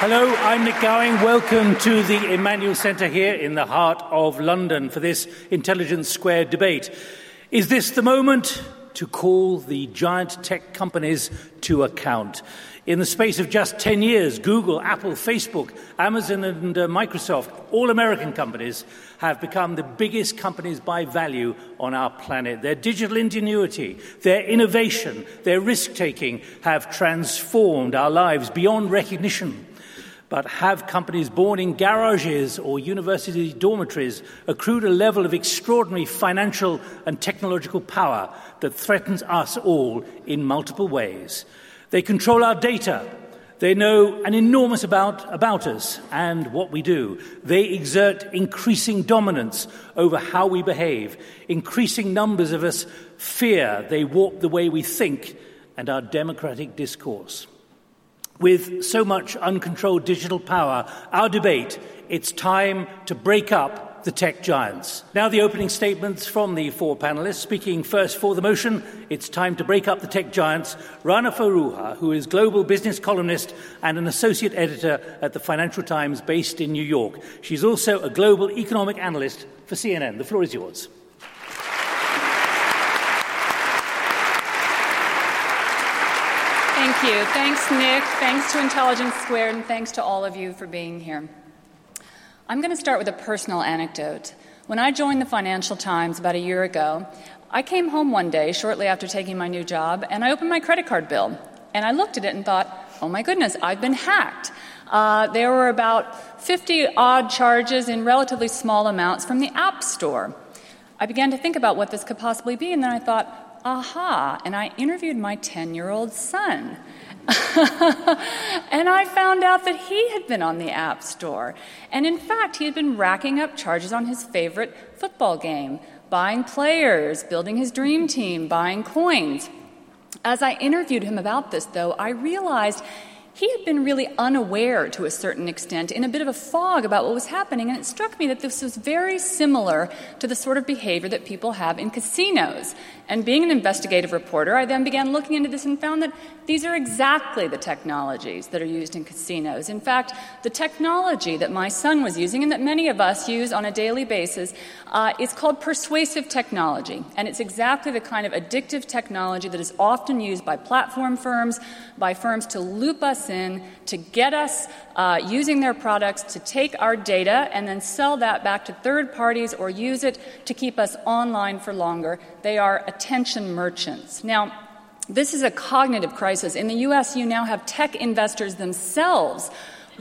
Hello, I'm Nick Gowing. Welcome to the Emmanuel Centre here in the heart of London for this Intelligence Squared debate. Is this the moment to call the giant tech companies to account? In the space of just 10 years, Google, Apple, Facebook, Amazon, and uh, Microsoft, all American companies, have become the biggest companies by value on our planet. Their digital ingenuity, their innovation, their risk taking have transformed our lives beyond recognition but have companies born in garages or university dormitories accrued a level of extraordinary financial and technological power that threatens us all in multiple ways. They control our data. They know an enormous amount about us and what we do. They exert increasing dominance over how we behave. Increasing numbers of us fear they warp the way we think and our democratic discourse. With so much uncontrolled digital power, our debate, it's time to break up the tech giants. Now, the opening statements from the four panelists. Speaking first for the motion, it's time to break up the tech giants. Rana Foroohar, who is global business columnist and an associate editor at the Financial Times based in New York. She's also a global economic analyst for CNN. The floor is yours. You. Thanks, Nick. Thanks to Intelligence Squared, and thanks to all of you for being here. I'm going to start with a personal anecdote. When I joined the Financial Times about a year ago, I came home one day shortly after taking my new job, and I opened my credit card bill. And I looked at it and thought, oh my goodness, I've been hacked. Uh, there were about 50 odd charges in relatively small amounts from the App Store. I began to think about what this could possibly be, and then I thought, aha, and I interviewed my 10 year old son. and I found out that he had been on the App Store. And in fact, he had been racking up charges on his favorite football game, buying players, building his dream team, buying coins. As I interviewed him about this, though, I realized he had been really unaware to a certain extent, in a bit of a fog about what was happening, and it struck me that this was very similar to the sort of behavior that people have in casinos. And being an investigative reporter, I then began looking into this and found that these are exactly the technologies that are used in casinos. In fact, the technology that my son was using and that many of us use on a daily basis uh, is called persuasive technology. And it's exactly the kind of addictive technology that is often used by platform firms, by firms to loop us in, to get us uh, using their products to take our data and then sell that back to third parties or use it to keep us online for longer. They are attention merchants. Now, this is a cognitive crisis. In the US, you now have tech investors themselves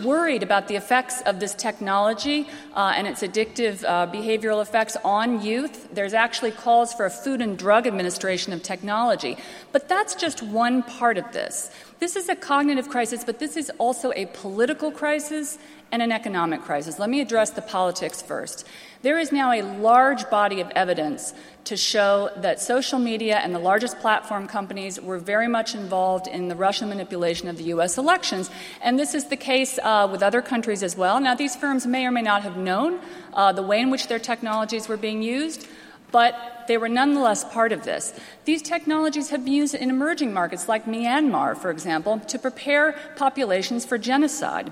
worried about the effects of this technology uh, and its addictive uh, behavioral effects on youth. There's actually calls for a Food and Drug Administration of technology. But that's just one part of this. This is a cognitive crisis, but this is also a political crisis and an economic crisis. Let me address the politics first. There is now a large body of evidence to show that social media and the largest platform companies were very much involved in the Russian manipulation of the U.S. elections. And this is the case uh, with other countries as well. Now, these firms may or may not have known uh, the way in which their technologies were being used but they were nonetheless part of this. These technologies have been used in emerging markets like Myanmar, for example, to prepare populations for genocide.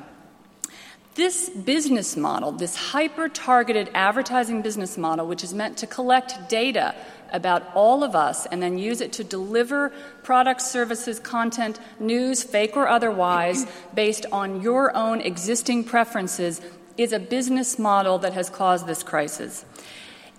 This business model, this hyper targeted advertising business model, which is meant to collect data about all of us and then use it to deliver products, services, content, news, fake or otherwise, based on your own existing preferences is a business model that has caused this crisis.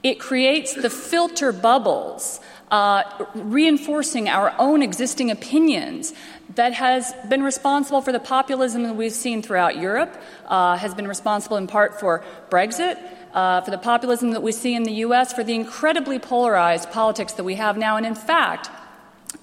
It creates the filter bubbles, uh, reinforcing our own existing opinions that has been responsible for the populism that we've seen throughout Europe, uh, has been responsible in part for Brexit, uh, for the populism that we see in the US, for the incredibly polarized politics that we have now. And in fact,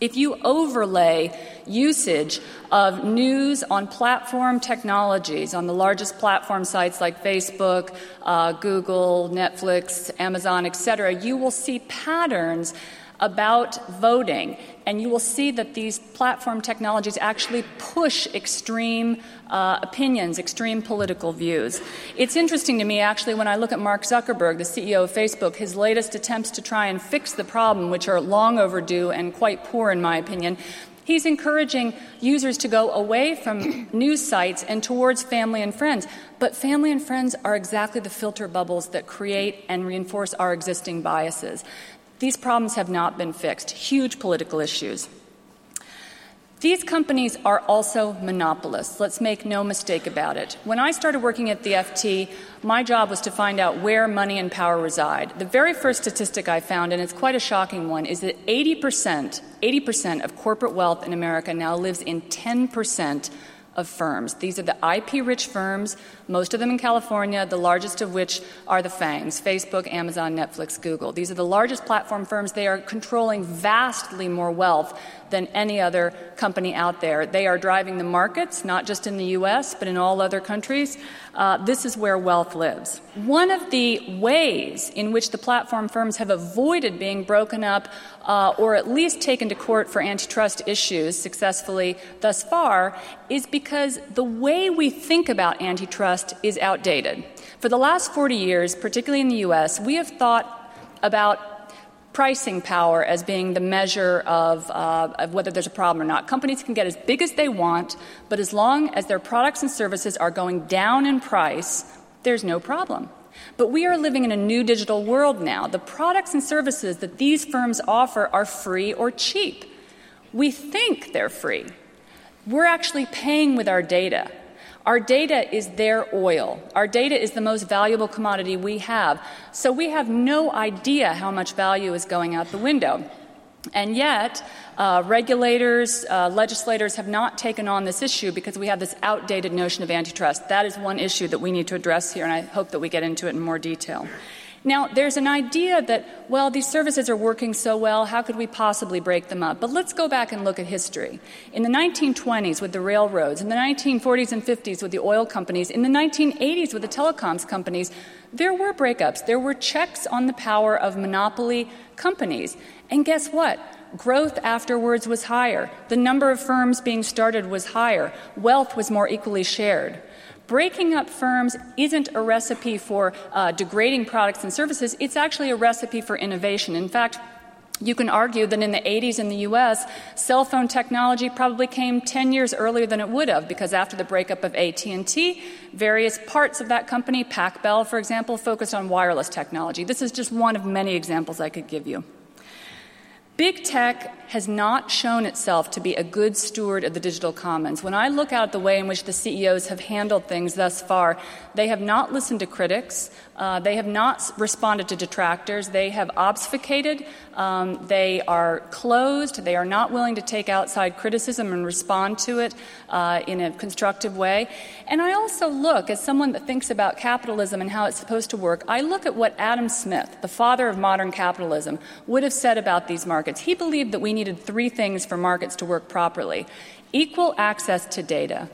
if you overlay usage of news on platform technologies, on the largest platform sites like Facebook, uh, Google, Netflix, Amazon, etc., you will see patterns about voting, and you will see that these platform technologies actually push extreme uh, opinions, extreme political views. It's interesting to me, actually, when I look at Mark Zuckerberg, the CEO of Facebook, his latest attempts to try and fix the problem, which are long overdue and quite poor, in my opinion. He's encouraging users to go away from news sites and towards family and friends. But family and friends are exactly the filter bubbles that create and reinforce our existing biases. These problems have not been fixed, huge political issues. These companies are also monopolists. Let's make no mistake about it. When I started working at the FT, my job was to find out where money and power reside. The very first statistic I found, and it's quite a shocking one, is that 80%, 80% of corporate wealth in America now lives in 10% of firms. These are the IP rich firms, most of them in California, the largest of which are the FANGs Facebook, Amazon, Netflix, Google. These are the largest platform firms. They are controlling vastly more wealth than any other company out there. They are driving the markets, not just in the US, but in all other countries. Uh, this is where wealth lives. One of the ways in which the platform firms have avoided being broken up uh, or at least taken to court for antitrust issues successfully thus far is because the way we think about antitrust is outdated. For the last 40 years, particularly in the US, we have thought about pricing power as being the measure of, uh, of, whether there's a problem or not. Companies can get as big as they want, but as long as their products and services are going down in price, there's no problem. But we are living in a new digital world now. The products and services that these firms offer are free or cheap. We think they're free. We're actually paying with our data. Our data is their oil. Our data is the most valuable commodity we have. So we have no idea how much value is going out the window. And yet, uh, regulators, uh, legislators have not taken on this issue because we have this outdated notion of antitrust. That is one issue that we need to address here, and I hope that we get into it in more detail. Now, there's an idea that, well, these services are working so well, how could we possibly break them up? But let's go back and look at history. In the 1920s with the railroads, in the 1940s and 50s with the oil companies, in the 1980s with the telecoms companies, there were breakups. There were checks on the power of monopoly companies. And guess what? Growth afterwards was higher. The number of firms being started was higher. Wealth was more equally shared. Breaking up firms isn't a recipe for uh, degrading products and services, it's actually a recipe for innovation. In fact, you can argue that in the 80s in the US, cell phone technology probably came 10 years earlier than it would have because after the breakup of AT&T, various parts of that company, Pac Bell for example, focused on wireless technology. This is just one of many examples I could give you. Big tech has not shown itself to be a good steward of the digital commons. When I look out the way in which the CEOs have handled things thus far, they have not listened to critics. Uh, they have not responded to detractors. They have obfuscated. Um, they are closed. They are not willing to take outside criticism and respond to it uh, in a constructive way. And I also look, as someone that thinks about capitalism and how it's supposed to work, I look at what Adam Smith, the father of modern capitalism, would have said about these markets. He believed that we needed three things for markets to work properly equal access to data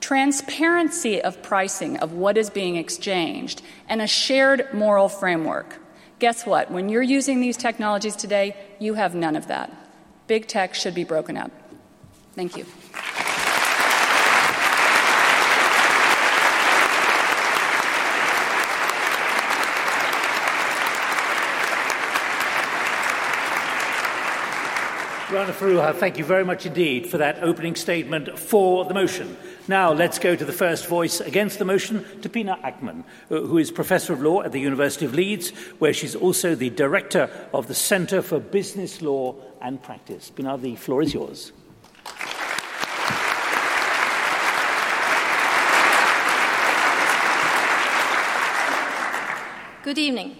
transparency of pricing of what is being exchanged, and a shared moral framework. Guess what? When you're using these technologies today, you have none of that. Big tech should be broken up. Thank you. Rana Foroohar, thank you very much indeed for that opening statement for the motion. Now, let's go to the first voice against the motion, Tapina Akman, uh, who is Professor of Law at the University of Leeds, where she's also the Director of the Centre for Business Law and Practice. Pinar, the floor is yours. Good evening.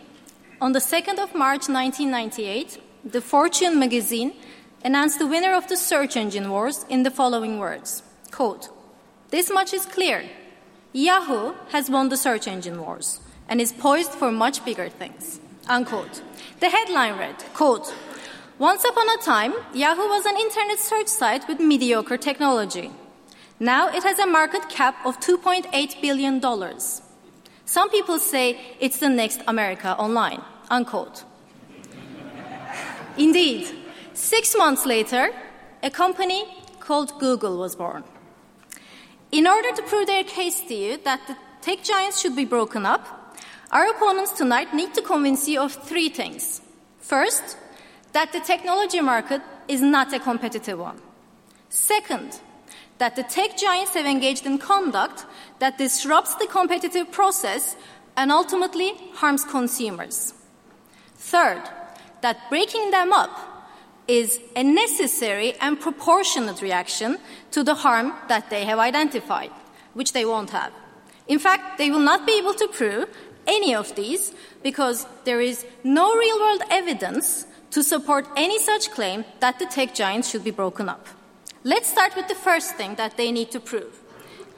On the 2nd of March 1998, the Fortune magazine announced the winner of the search engine wars in the following words quote, This much is clear. Yahoo has won the search engine wars and is poised for much bigger things. Unquote. The headline read, quote, Once upon a time, Yahoo was an internet search site with mediocre technology. Now it has a market cap of $2.8 billion. Some people say it's the next America Online. Unquote. Indeed, six months later, a company called Google was born. In order to prove their case to you that the tech giants should be broken up, our opponents tonight need to convince you of three things. First, that the technology market is not a competitive one. Second, that the tech giants have engaged in conduct that disrupts the competitive process and ultimately harms consumers. Third, that breaking them up is a necessary and proportionate reaction to the harm that they have identified, which they won't have. In fact, they will not be able to prove any of these because there is no real world evidence to support any such claim that the tech giants should be broken up. Let's start with the first thing that they need to prove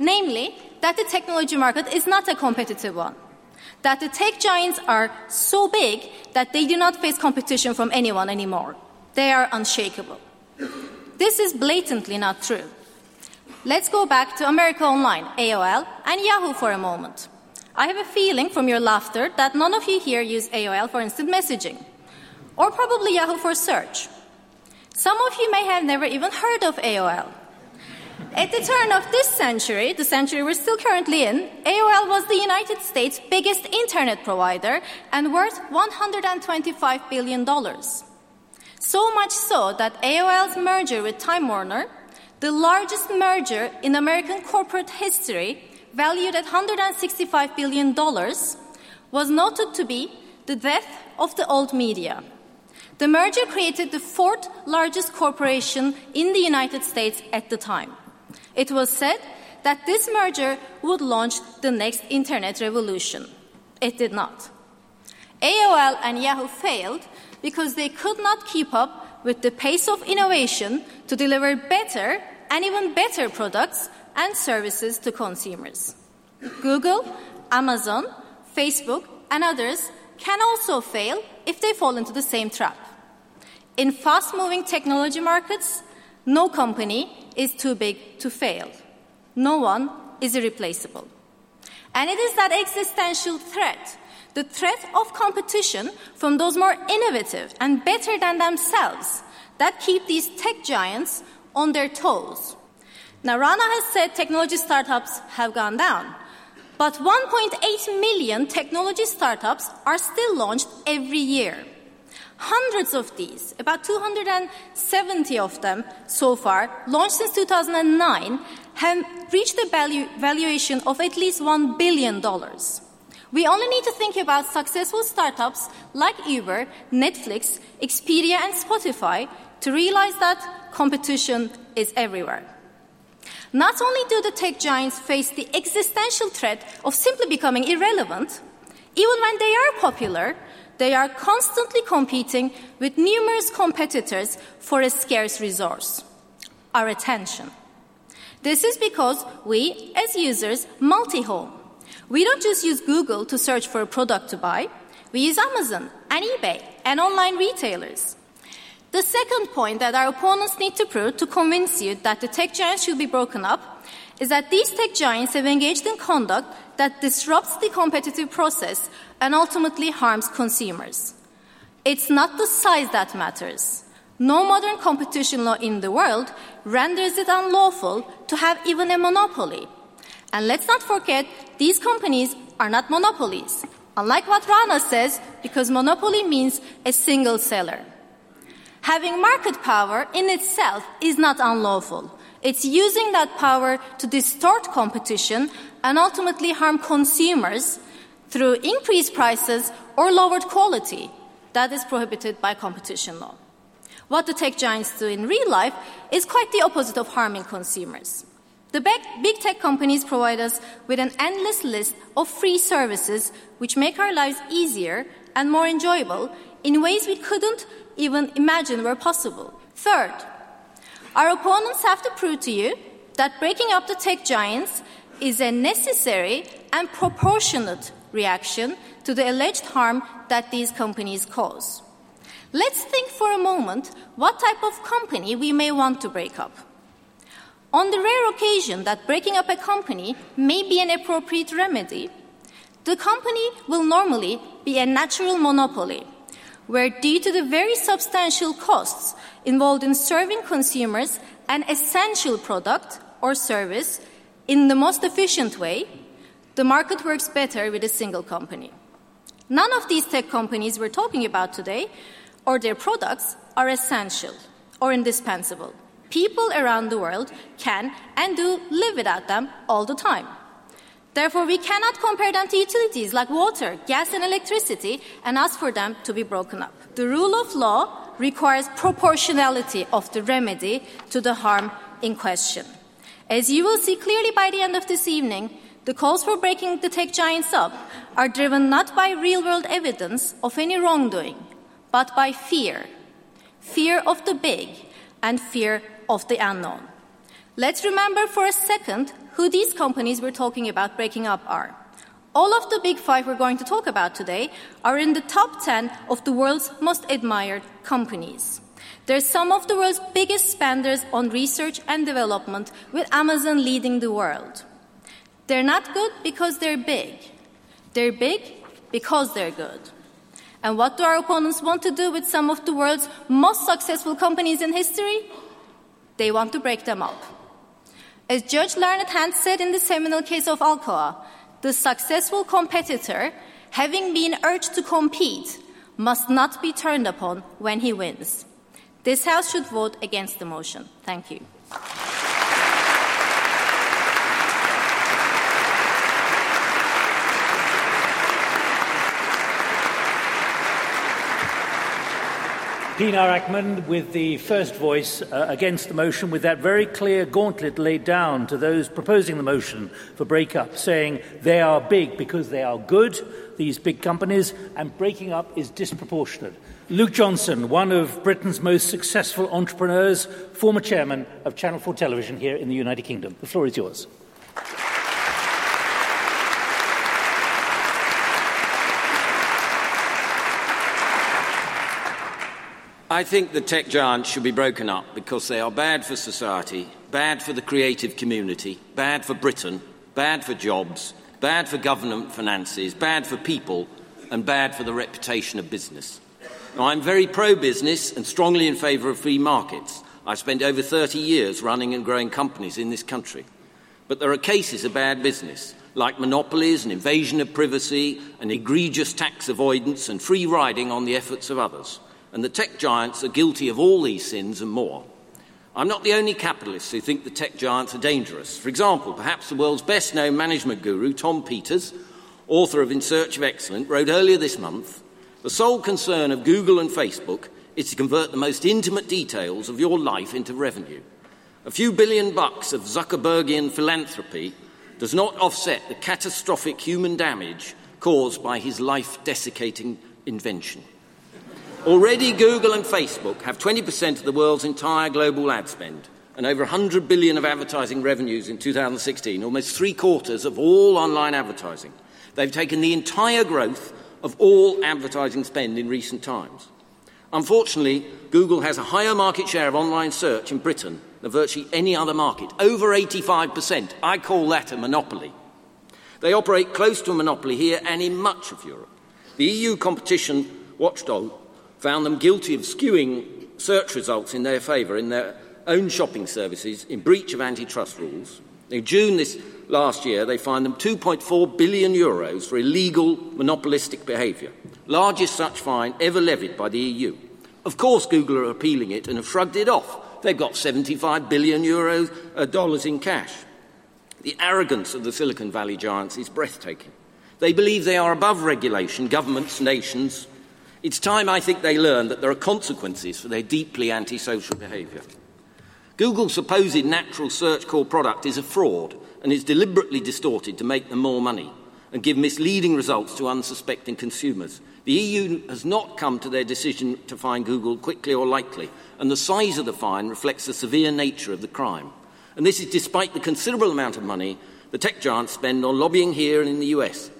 namely, that the technology market is not a competitive one that the tech giants are so big that they do not face competition from anyone anymore. They are unshakable. This is blatantly not true. Let's go back to America Online, AOL, and Yahoo for a moment. I have a feeling from your laughter that none of you here use AOL for instant messaging, or probably Yahoo for search. Some of you may have never even heard of AOL. At the turn of this century, the century we're still currently in, AOL was the United States' biggest internet provider and worth $125 billion. So much so that AOL's merger with Time Warner, the largest merger in American corporate history, valued at $165 billion, was noted to be the death of the old media. The merger created the fourth largest corporation in the United States at the time. It was said that this merger would launch the next internet revolution. It did not. AOL and Yahoo failed because they could not keep up with the pace of innovation to deliver better and even better products and services to consumers. Google, Amazon, Facebook, and others can also fail if they fall into the same trap. In fast moving technology markets, no company is too big to fail. No one is irreplaceable. And it is that existential threat, the threat of competition from those more innovative and better than themselves, that keep these tech giants on their toes. Now, Rana has said technology startups have gone down, but 1.8 million technology startups are still launched every year. Hundreds of these, about 270 of them so far, launched since 2009, have reached a valuation of at least $1 billion. We only need to think about successful startups like Uber, Netflix, Expedia, and Spotify to realize that competition is everywhere. Not only do the tech giants face the existential threat of simply becoming irrelevant, even when they are popular, they are constantly competing with numerous competitors for a scarce resource our attention. This is because we, as users, multi home. We don't just use Google to search for a product to buy, we use Amazon and eBay and online retailers. The second point that our opponents need to prove to convince you that the tech giants should be broken up is that these tech giants have engaged in conduct that disrupts the competitive process and ultimately harms consumers. It's not the size that matters. No modern competition law in the world renders it unlawful to have even a monopoly. And let's not forget, these companies are not monopolies. Unlike what Rana says, because monopoly means a single seller. Having market power in itself is not unlawful. It's using that power to distort competition and ultimately harm consumers through increased prices or lowered quality. That is prohibited by competition law. What the tech giants do in real life is quite the opposite of harming consumers. The big, tech companies provide us with an endless list of free services which make our lives easier and more enjoyable in ways we couldn't even imagine were possible. Third, our opponents have to prove to you that breaking up the tech giants is a necessary and proportionate reaction to the alleged harm that these companies cause. Let's think for a moment what type of company we may want to break up. On the rare occasion that breaking up a company may be an appropriate remedy, the company will normally be a natural monopoly, where due to the very substantial costs involved in serving consumers an essential product or service in the most efficient way, the market works better with a single company. None of these tech companies we're talking about today or their products are essential or indispensable. People around the world can and do live without them all the time. Therefore, we cannot compare them to utilities like water, gas, and electricity and ask for them to be broken up. The rule of law requires proportionality of the remedy to the harm in question. As you will see clearly by the end of this evening, the calls for breaking the tech giants up are driven not by real world evidence of any wrongdoing, but by fear fear of the big and fear of the unknown. Let's remember for a second who these companies we're talking about breaking up are. All of the big five we're going to talk about today are in the top 10 of the world's most admired companies. They're some of the world's biggest spenders on research and development, with Amazon leading the world. They're not good because they're big. They're big because they're good. And what do our opponents want to do with some of the world's most successful companies in history? They want to break them up. As Judge Learned Hand said in the seminal case of Alcoa, the successful competitor, having been urged to compete, must not be turned upon when he wins. This House should vote against the motion. Thank you. Pinar Akman with the first voice uh, against the motion, with that very clear gauntlet laid down to those proposing the motion for breakup, saying they are big because they are good, these big companies, and breaking up is disproportionate. Luke Johnson, one of Britain's most successful entrepreneurs, former chairman of Channel 4 Television here in the United Kingdom. The floor is yours. I think the tech giants should be broken up because they are bad for society, bad for the creative community, bad for Britain, bad for jobs, bad for government finances, bad for people, and bad for the reputation of business. Now, I'm very pro business and strongly in favour of free markets. I've spent over 30 years running and growing companies in this country. But there are cases of bad business, like monopolies and invasion of privacy and egregious tax avoidance and free riding on the efforts of others and the tech giants are guilty of all these sins and more. I'm not the only capitalist who think the tech giants are dangerous. For example, perhaps the world's best known management guru, Tom Peters, author of In Search of Excellence, wrote earlier this month The sole concern of Google and Facebook is to convert the most intimate details of your life into revenue. A few billion bucks of Zuckerbergian philanthropy does not offset the catastrophic human damage caused by his life desiccating invention. Already, Google and Facebook have 20% of the world's entire global ad spend and over 100 billion of advertising revenues in 2016, almost three quarters of all online advertising. They've taken the entire growth of all advertising spend in recent times. Unfortunately, Google has a higher market share of online search in Britain than virtually any other market, over 85%. I call that a monopoly. They operate close to a monopoly here and in much of Europe. The EU competition watchdog found them guilty of skewing search results in their favour in their own shopping services in breach of antitrust rules. In June this last year, they fined them 2.4 billion euros for illegal monopolistic behaviour, largest such fine ever levied by the EU. Of course, Google are appealing it and have shrugged it off. They've got 75 billion euros uh, dollars in cash. The arrogance of the Silicon Valley giants is breathtaking. They believe they are above regulation, governments, nations. It's time, I think, they learn that there are consequences for their deeply antisocial behaviour. Google's supposed natural search core product is a fraud and is deliberately distorted to make them more money and give misleading results to unsuspecting consumers. The EU has not come to their decision to fine Google quickly or lightly, and the size of the fine reflects the severe nature of the crime. And this is despite the considerable amount of money the tech giants spend on lobbying here and in the US.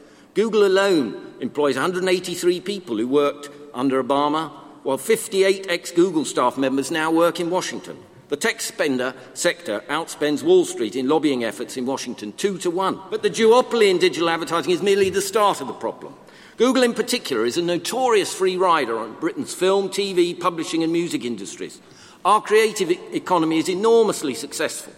Google alone employs 183 people who worked under Obama, while 58 ex Google staff members now work in Washington. The tech spender sector outspends Wall Street in lobbying efforts in Washington two to one. But the duopoly in digital advertising is merely the start of the problem. Google, in particular, is a notorious free rider on Britain's film, TV, publishing, and music industries. Our creative economy is enormously successful.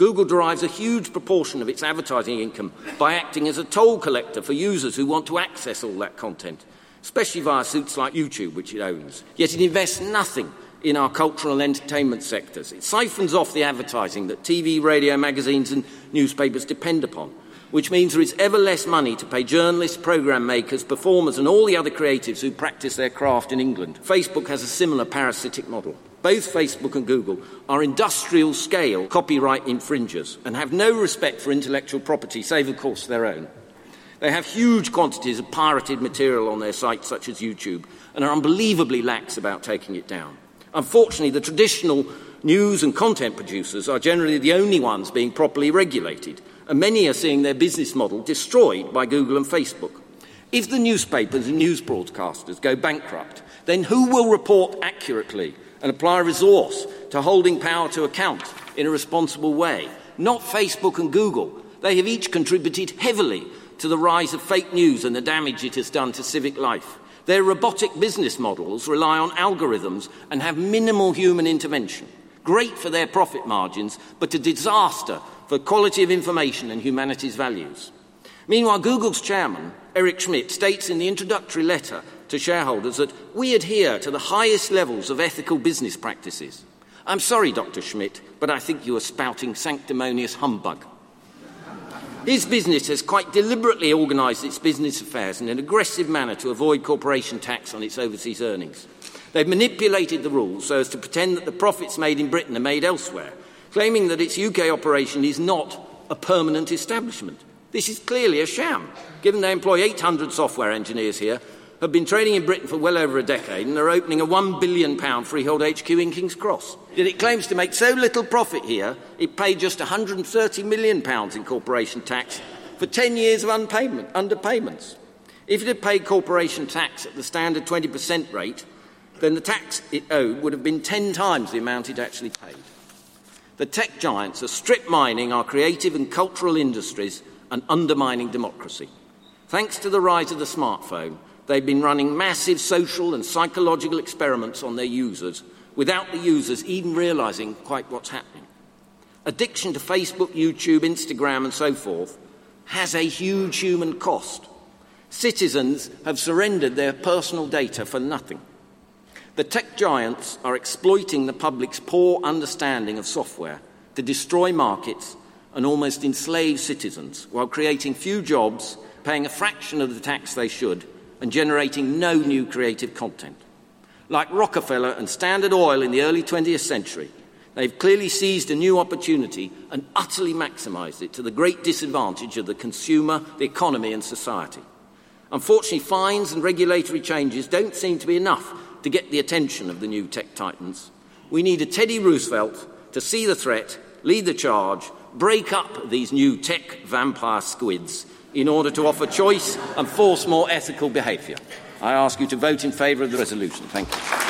Google derives a huge proportion of its advertising income by acting as a toll collector for users who want to access all that content, especially via suits like YouTube, which it owns. Yet it invests nothing in our cultural and entertainment sectors. It siphons off the advertising that TV, radio, magazines, and newspapers depend upon, which means there is ever less money to pay journalists, programme makers, performers, and all the other creatives who practice their craft in England. Facebook has a similar parasitic model. Both Facebook and Google are industrial scale copyright infringers and have no respect for intellectual property, save, of course, their own. They have huge quantities of pirated material on their sites, such as YouTube, and are unbelievably lax about taking it down. Unfortunately, the traditional news and content producers are generally the only ones being properly regulated, and many are seeing their business model destroyed by Google and Facebook. If the newspapers and news broadcasters go bankrupt, then who will report accurately and apply resource to holding power to account in a responsible way? Not Facebook and Google. They have each contributed heavily to the rise of fake news and the damage it has done to civic life. Their robotic business models rely on algorithms and have minimal human intervention. Great for their profit margins, but a disaster for quality of information and humanity's values. Meanwhile, Google's chairman, Eric Schmidt, states in the introductory letter to shareholders that we adhere to the highest levels of ethical business practices. I'm sorry, Dr. Schmidt, but I think you are spouting sanctimonious humbug. His business has quite deliberately organised its business affairs in an aggressive manner to avoid corporation tax on its overseas earnings. They've manipulated the rules so as to pretend that the profits made in Britain are made elsewhere, claiming that its UK operation is not a permanent establishment. This is clearly a sham, given they employ 800 software engineers here, have been trading in Britain for well over a decade, and are opening a £1 billion freehold HQ in King's Cross. Yet it claims to make so little profit here, it paid just £130 million in corporation tax for 10 years of unpayment, underpayments. If it had paid corporation tax at the standard 20% rate, then the tax it owed would have been 10 times the amount it actually paid. The tech giants are strip mining our creative and cultural industries and undermining democracy. Thanks to the rise of the smartphone, they've been running massive social and psychological experiments on their users without the users even realizing quite what's happening. Addiction to Facebook, YouTube, Instagram, and so forth has a huge human cost. Citizens have surrendered their personal data for nothing. The tech giants are exploiting the public's poor understanding of software to destroy markets and almost enslave citizens while creating few jobs, paying a fraction of the tax they should, and generating no new creative content. Like Rockefeller and Standard Oil in the early 20th century, they've clearly seized a new opportunity and utterly maximised it to the great disadvantage of the consumer, the economy, and society. Unfortunately, fines and regulatory changes don't seem to be enough to get the attention of the new tech titans. We need a Teddy Roosevelt to see the threat, lead the charge, break up these new tech vampire squids in order to offer choice and force more ethical behaviour. I ask you to vote in favour of the resolution. Thank you.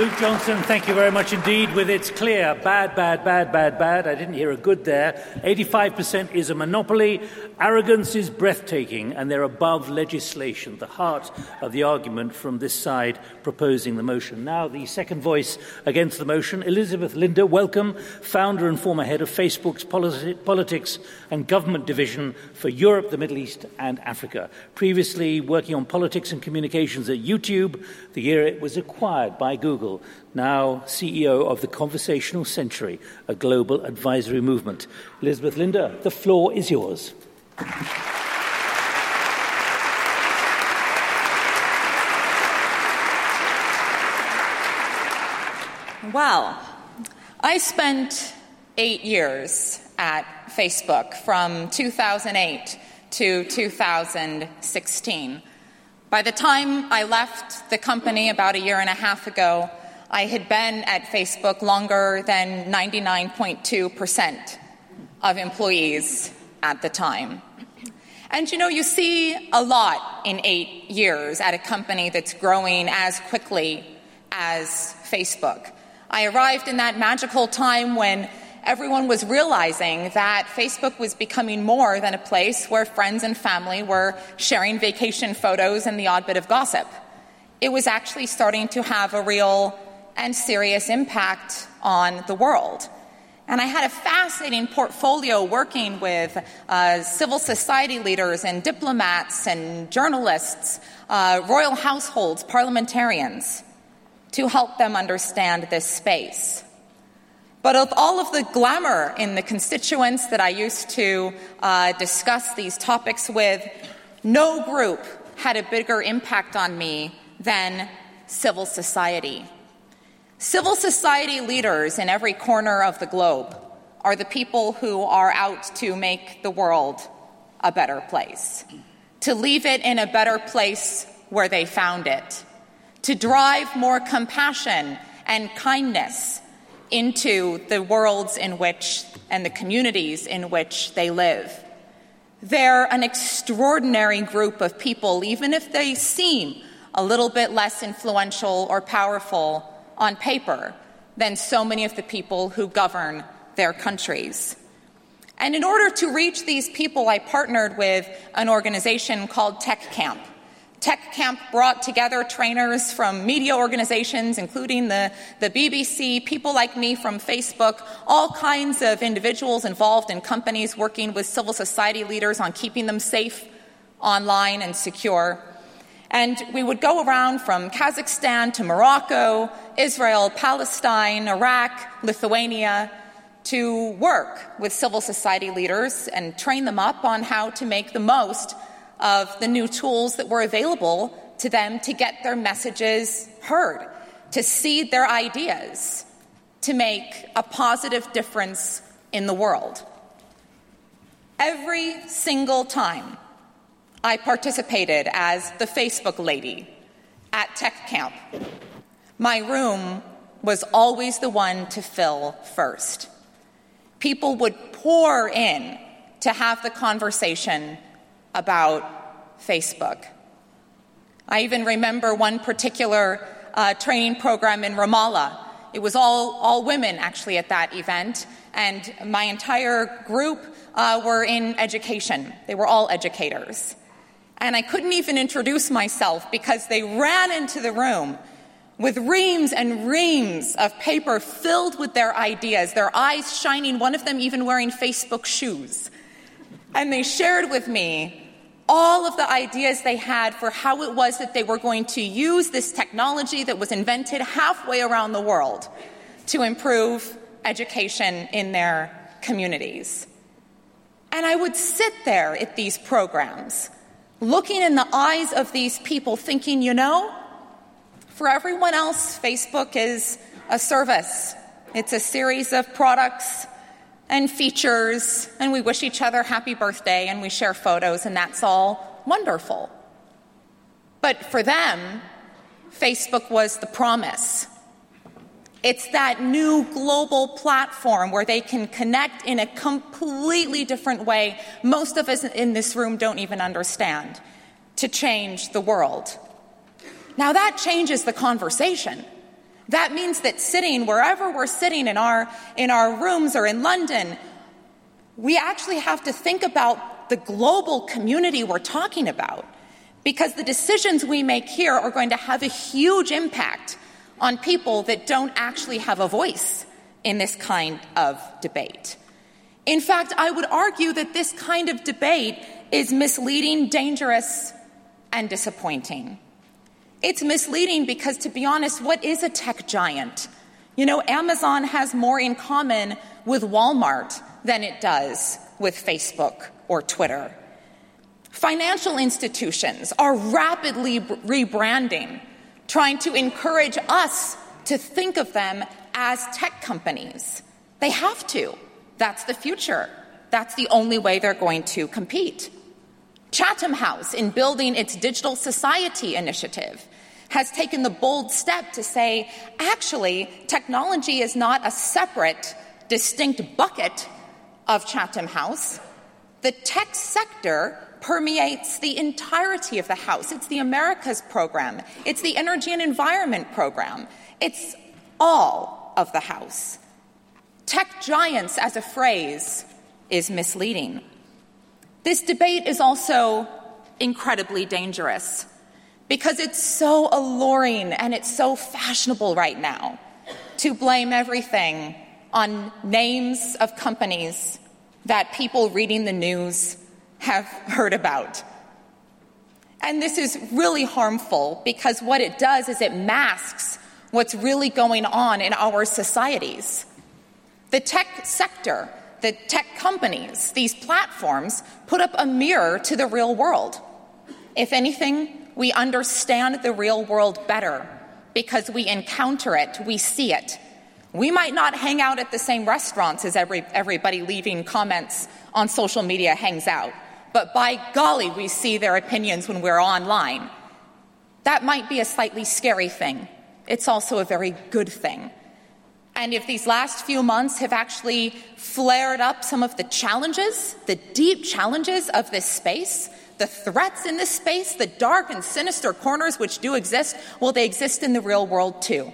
Luke Johnson, thank you very much indeed. With its clear bad, bad, bad, bad, bad. I didn't hear a good there. 85% is a monopoly. Arrogance is breathtaking, and they're above legislation. The heart of the argument from this side proposing the motion. Now, the second voice against the motion, Elizabeth Linder, welcome, founder and former head of Facebook's politi- politics and government division for Europe, the Middle East, and Africa. Previously working on politics and communications at YouTube, the year it was acquired by Google now CEO of the Conversational Century, a global advisory movement. Elizabeth Linder, the floor is yours. Well, I spent eight years at Facebook from 2008 to 2016. By the time I left the company about a year and a half ago, I had been at Facebook longer than 99.2% of employees at the time. And you know, you see a lot in eight years at a company that's growing as quickly as Facebook. I arrived in that magical time when everyone was realizing that Facebook was becoming more than a place where friends and family were sharing vacation photos and the odd bit of gossip. It was actually starting to have a real and serious impact on the world. And I had a fascinating portfolio working with uh, civil society leaders and diplomats and journalists, uh, royal households, parliamentarians to help them understand this space. But of all of the glamour in the constituents that I used to uh, discuss these topics with, no group had a bigger impact on me than civil society. Civil society leaders in every corner of the globe are the people who are out to make the world a better place, to leave it in a better place where they found it to drive more compassion and kindness into the worlds in which and the communities in which they live. They're an extraordinary group of people, even if they seem a little bit less influential or powerful on paper than so many of the people who govern their countries. And in order to reach these people, I partnered with an organization called Tech Camp. Tech Camp brought together trainers from media organizations, including the, the BBC, people like me from Facebook, all kinds of individuals involved in companies working with civil society leaders on keeping them safe online and secure. And we would go around from Kazakhstan to Morocco, Israel, Palestine, Iraq, Lithuania, to work with civil society leaders and train them up on how to make the most of the new tools that were available to them to get their messages heard, to seed their ideas, to make a positive difference in the world. Every single time I participated as the Facebook lady at Tech Camp. My room was always the one to fill first. People would pour in to have the conversation about Facebook. I even remember one particular uh, training program in Ramallah. It was all, all women actually at that event, and my entire group uh, were in education. They were all educators. And I couldn't even introduce myself because they ran into the room with reams and reams of paper filled with their ideas, their eyes shining, one of them even wearing Facebook shoes. And they shared with me all of the ideas they had for how it was that they were going to use this technology that was invented halfway around the world to improve education in their communities. And I would sit there at these programs looking in the eyes of these people, thinking, you know, for everyone else, Facebook is a service, it's a series of products and features, and we wish each other happy birthday and we share photos, and that's all wonderful. But for them, Facebook was the promise. It's that new global platform where they can connect in a completely different way, most of us in this room don't even understand, to change the world. Now, that changes the conversation. That means that sitting wherever we're sitting in our, in our rooms or in London, we actually have to think about the global community we're talking about because the decisions we make here are going to have a huge impact on people that don't actually have a voice in this kind of debate. In fact, I would argue that this kind of debate is misleading, dangerous, and disappointing. It's misleading because, to be honest, what is a tech giant? You know, Amazon has more in common with Walmart than it does with Facebook or Twitter. Financial institutions are rapidly rebranding trying to encourage us to think of them as tech companies. They have to. That's the future. That's the only way they're going to compete. Chatham House, in building its Digital Society initiative, has taken the bold step to say actually, technology is not a separate, distinct bucket of Chatham House. The tech sector permeates the entirety of the House. It's the Americas program, it's the Energy and Environment program, it's all of the House. Tech giants as a phrase is misleading. This debate is also incredibly dangerous because it's so alluring and it's so fashionable right now to blame everything on names of companies that people reading the news have heard about. And this is really harmful because what it does is it masks what's really going on in our societies. The tech sector, the tech companies, these platforms put up a mirror to the real world. If anything, we understand the real world better because we encounter it, we see it. We might not hang out at the same restaurants as every, everybody leaving comments on social media hangs out but by golly, we see their opinions when we're online. That might be a slightly scary thing. It's also a very good thing. And if these last few months have actually flared up some of the challenges, the deep challenges of this space, the threats in this space, the dark and sinister corners which do exist, well, they exist in the real world too.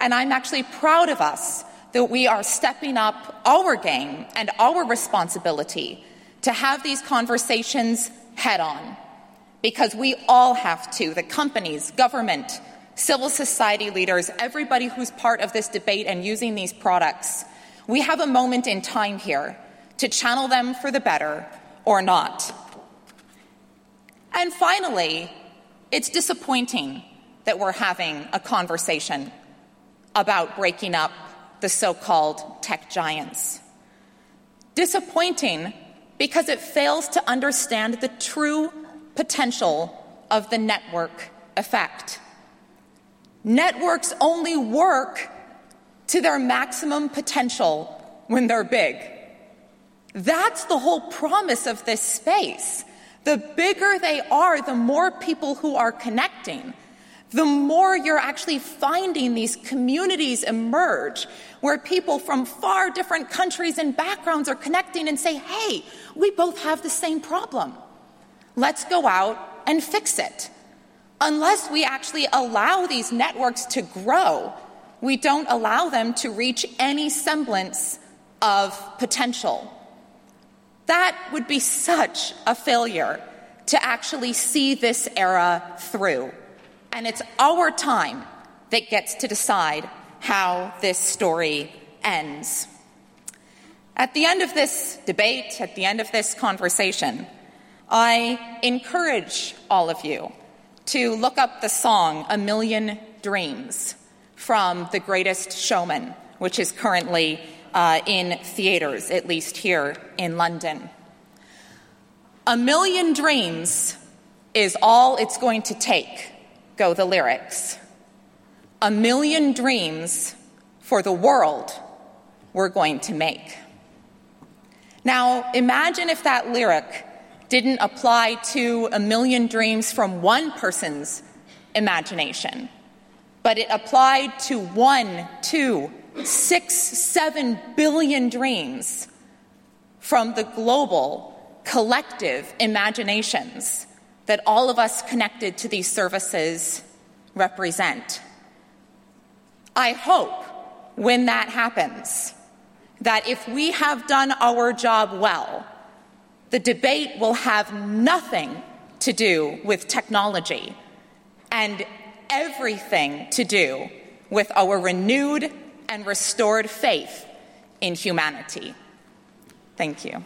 And I'm actually proud of us that we are stepping up our game and our responsibility to have these conversations head on because we all have to the companies, government, civil society leaders, everybody who's part of this debate and using these products. We have a moment in time here to channel them for the better or not. And finally, It's disappointing that we're having a conversation about breaking up the so called tech giants. Disappointing because it fails to understand the true potential of the network effect. Networks only work to their maximum potential when they're big. That's the whole promise of this space. The bigger they are, the more people who are connecting, the more you're actually finding these communities emerge where people from far different countries and backgrounds are connecting and say, hey, we both have the same problem. Let's go out and fix it. Unless we actually allow these networks to grow, we don't allow them to reach any semblance of potential. That would be such a failure to actually see this era through. And it's our time that gets to decide how this story ends. At the end of this debate, at the end of this conversation, I encourage all of you to look up the song A Million Dreams from The Greatest Showman, which is currently uh, in theaters, at least here in London. A million dreams is all it's going to take, go the lyrics. A million dreams for the world we're going to make. Now, imagine if that lyric didn't apply to a million dreams from one person's imagination, but it applied to one, two, six, seven billion dreams from the global collective imaginations that all of us connected to these services represent. I hope when that happens that if we have done our job well, the debate will have nothing to do with technology and everything to do with our renewed and restored faith in humanity. Thank you.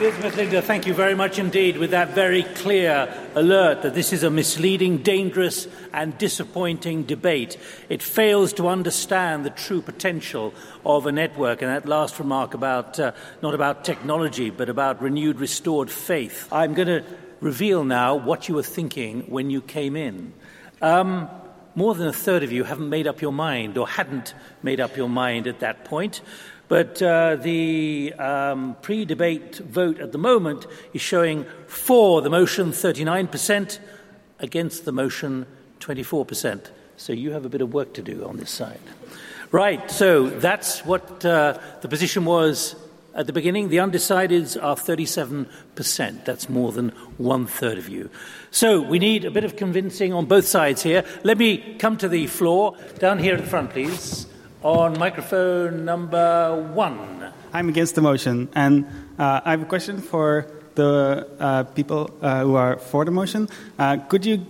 Elizabeth Linder, thank you very much indeed with that very clear alert that this is a misleading, dangerous, and disappointing debate. It fails to understand the true potential of a network, and that last remark about uh, not about technology, but about renewed, restored faith. I'm going to reveal now what you were thinking when you came in. Um, more than a third of you haven't made up your mind or hadn't made up your mind at that point. But uh, the um, pre debate vote at the moment is showing for the motion 39%, against the motion 24%. So you have a bit of work to do on this side. Right, so that's what uh, the position was at the beginning. The undecideds are 37%. That's more than one third of you. So we need a bit of convincing on both sides here. Let me come to the floor. Down here at the front, please on microphone number one. I'm against the motion, and uh, I have a question for the uh, people uh, who are for the motion. Uh, could you,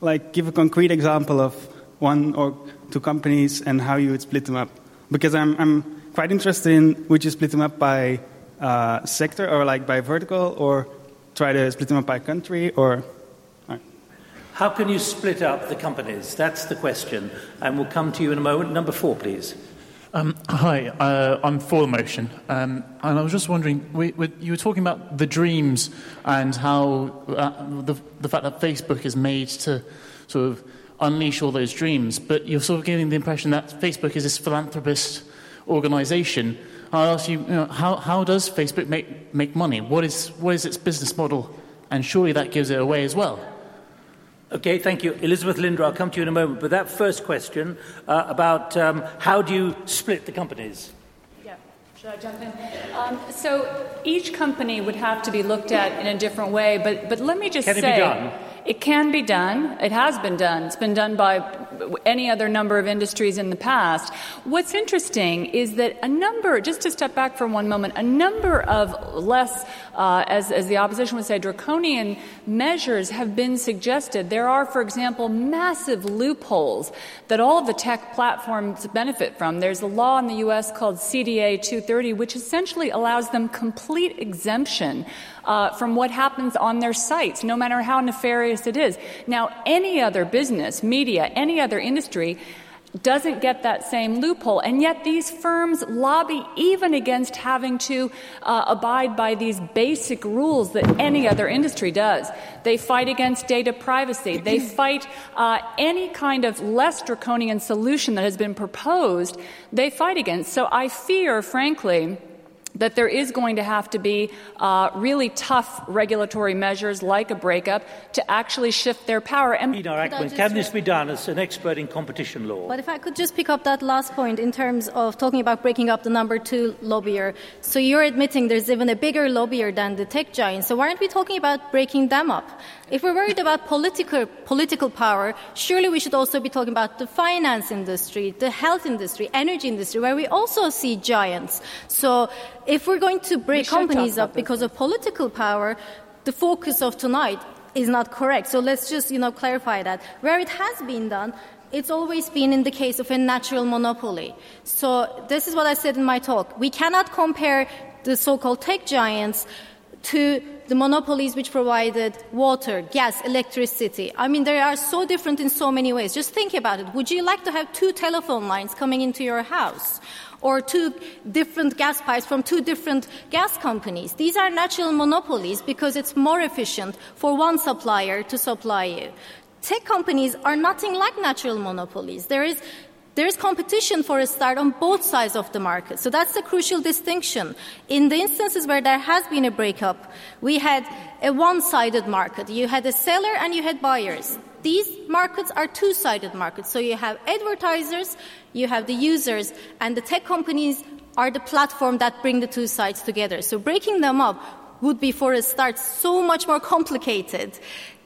like, give a concrete example of one or two companies and how you would split them up? Because I'm, I'm quite interested in would you split them up by uh, sector or like by vertical, or try to split them up by country, or how can you split up the companies? That's the question. And we'll come to you in a moment. Number four, please. Um, hi, uh, I'm for the motion. Um, and I was just wondering, we, we, you were talking about the dreams and how uh, the, the fact that Facebook is made to sort of unleash all those dreams, but you're sort of giving the impression that Facebook is this philanthropist organization. I'll ask you, you know, how, how does Facebook make, make money? What is, what is its business model? And surely that gives it away as well. Okay, thank you. Elizabeth Linder, I'll come to you in a moment. But that first question uh, about um, how do you split the companies? Yeah, should I jump in? Um, so each company would have to be looked at in a different way, but, but let me just Can say. It be done? It can be done. It has been done. It's been done by any other number of industries in the past. What's interesting is that a number, just to step back for one moment, a number of less, uh, as, as the opposition would say, draconian measures have been suggested. There are, for example, massive loopholes that all of the tech platforms benefit from. There's a law in the U.S. called CDA 230, which essentially allows them complete exemption uh, from what happens on their sites, no matter how nefarious it is. Now, any other business, media, any other industry doesn't get that same loophole. And yet these firms lobby even against having to uh, abide by these basic rules that any other industry does. They fight against data privacy. They fight uh, any kind of less draconian solution that has been proposed, they fight against. So I fear, frankly, that there is going to have to be uh, really tough regulatory measures like a breakup to actually shift their power. And can this be done as an expert in competition law? But if I could just pick up that last point in terms of talking about breaking up the number two lobbyer. So you're admitting there's even a bigger lobbyer than the tech giants. So why aren't we talking about breaking them up? If we're worried about political, political power, surely we should also be talking about the finance industry, the health industry, energy industry, where we also see giants. So if we're going to break companies up because of political power, the focus of tonight is not correct. So let's just, you know, clarify that. Where it has been done, it's always been in the case of a natural monopoly. So this is what I said in my talk. We cannot compare the so-called tech giants to the monopolies which provided water, gas, electricity. I mean, they are so different in so many ways. Just think about it. Would you like to have two telephone lines coming into your house? Or two different gas pipes from two different gas companies. These are natural monopolies because it's more efficient for one supplier to supply you. Tech companies are nothing like natural monopolies. There is there is competition for a start on both sides of the market. So that's the crucial distinction. In the instances where there has been a breakup, we had a one-sided market. You had a seller and you had buyers. These markets are two-sided markets. So you have advertisers, you have the users, and the tech companies are the platform that bring the two sides together. So breaking them up would be for a start so much more complicated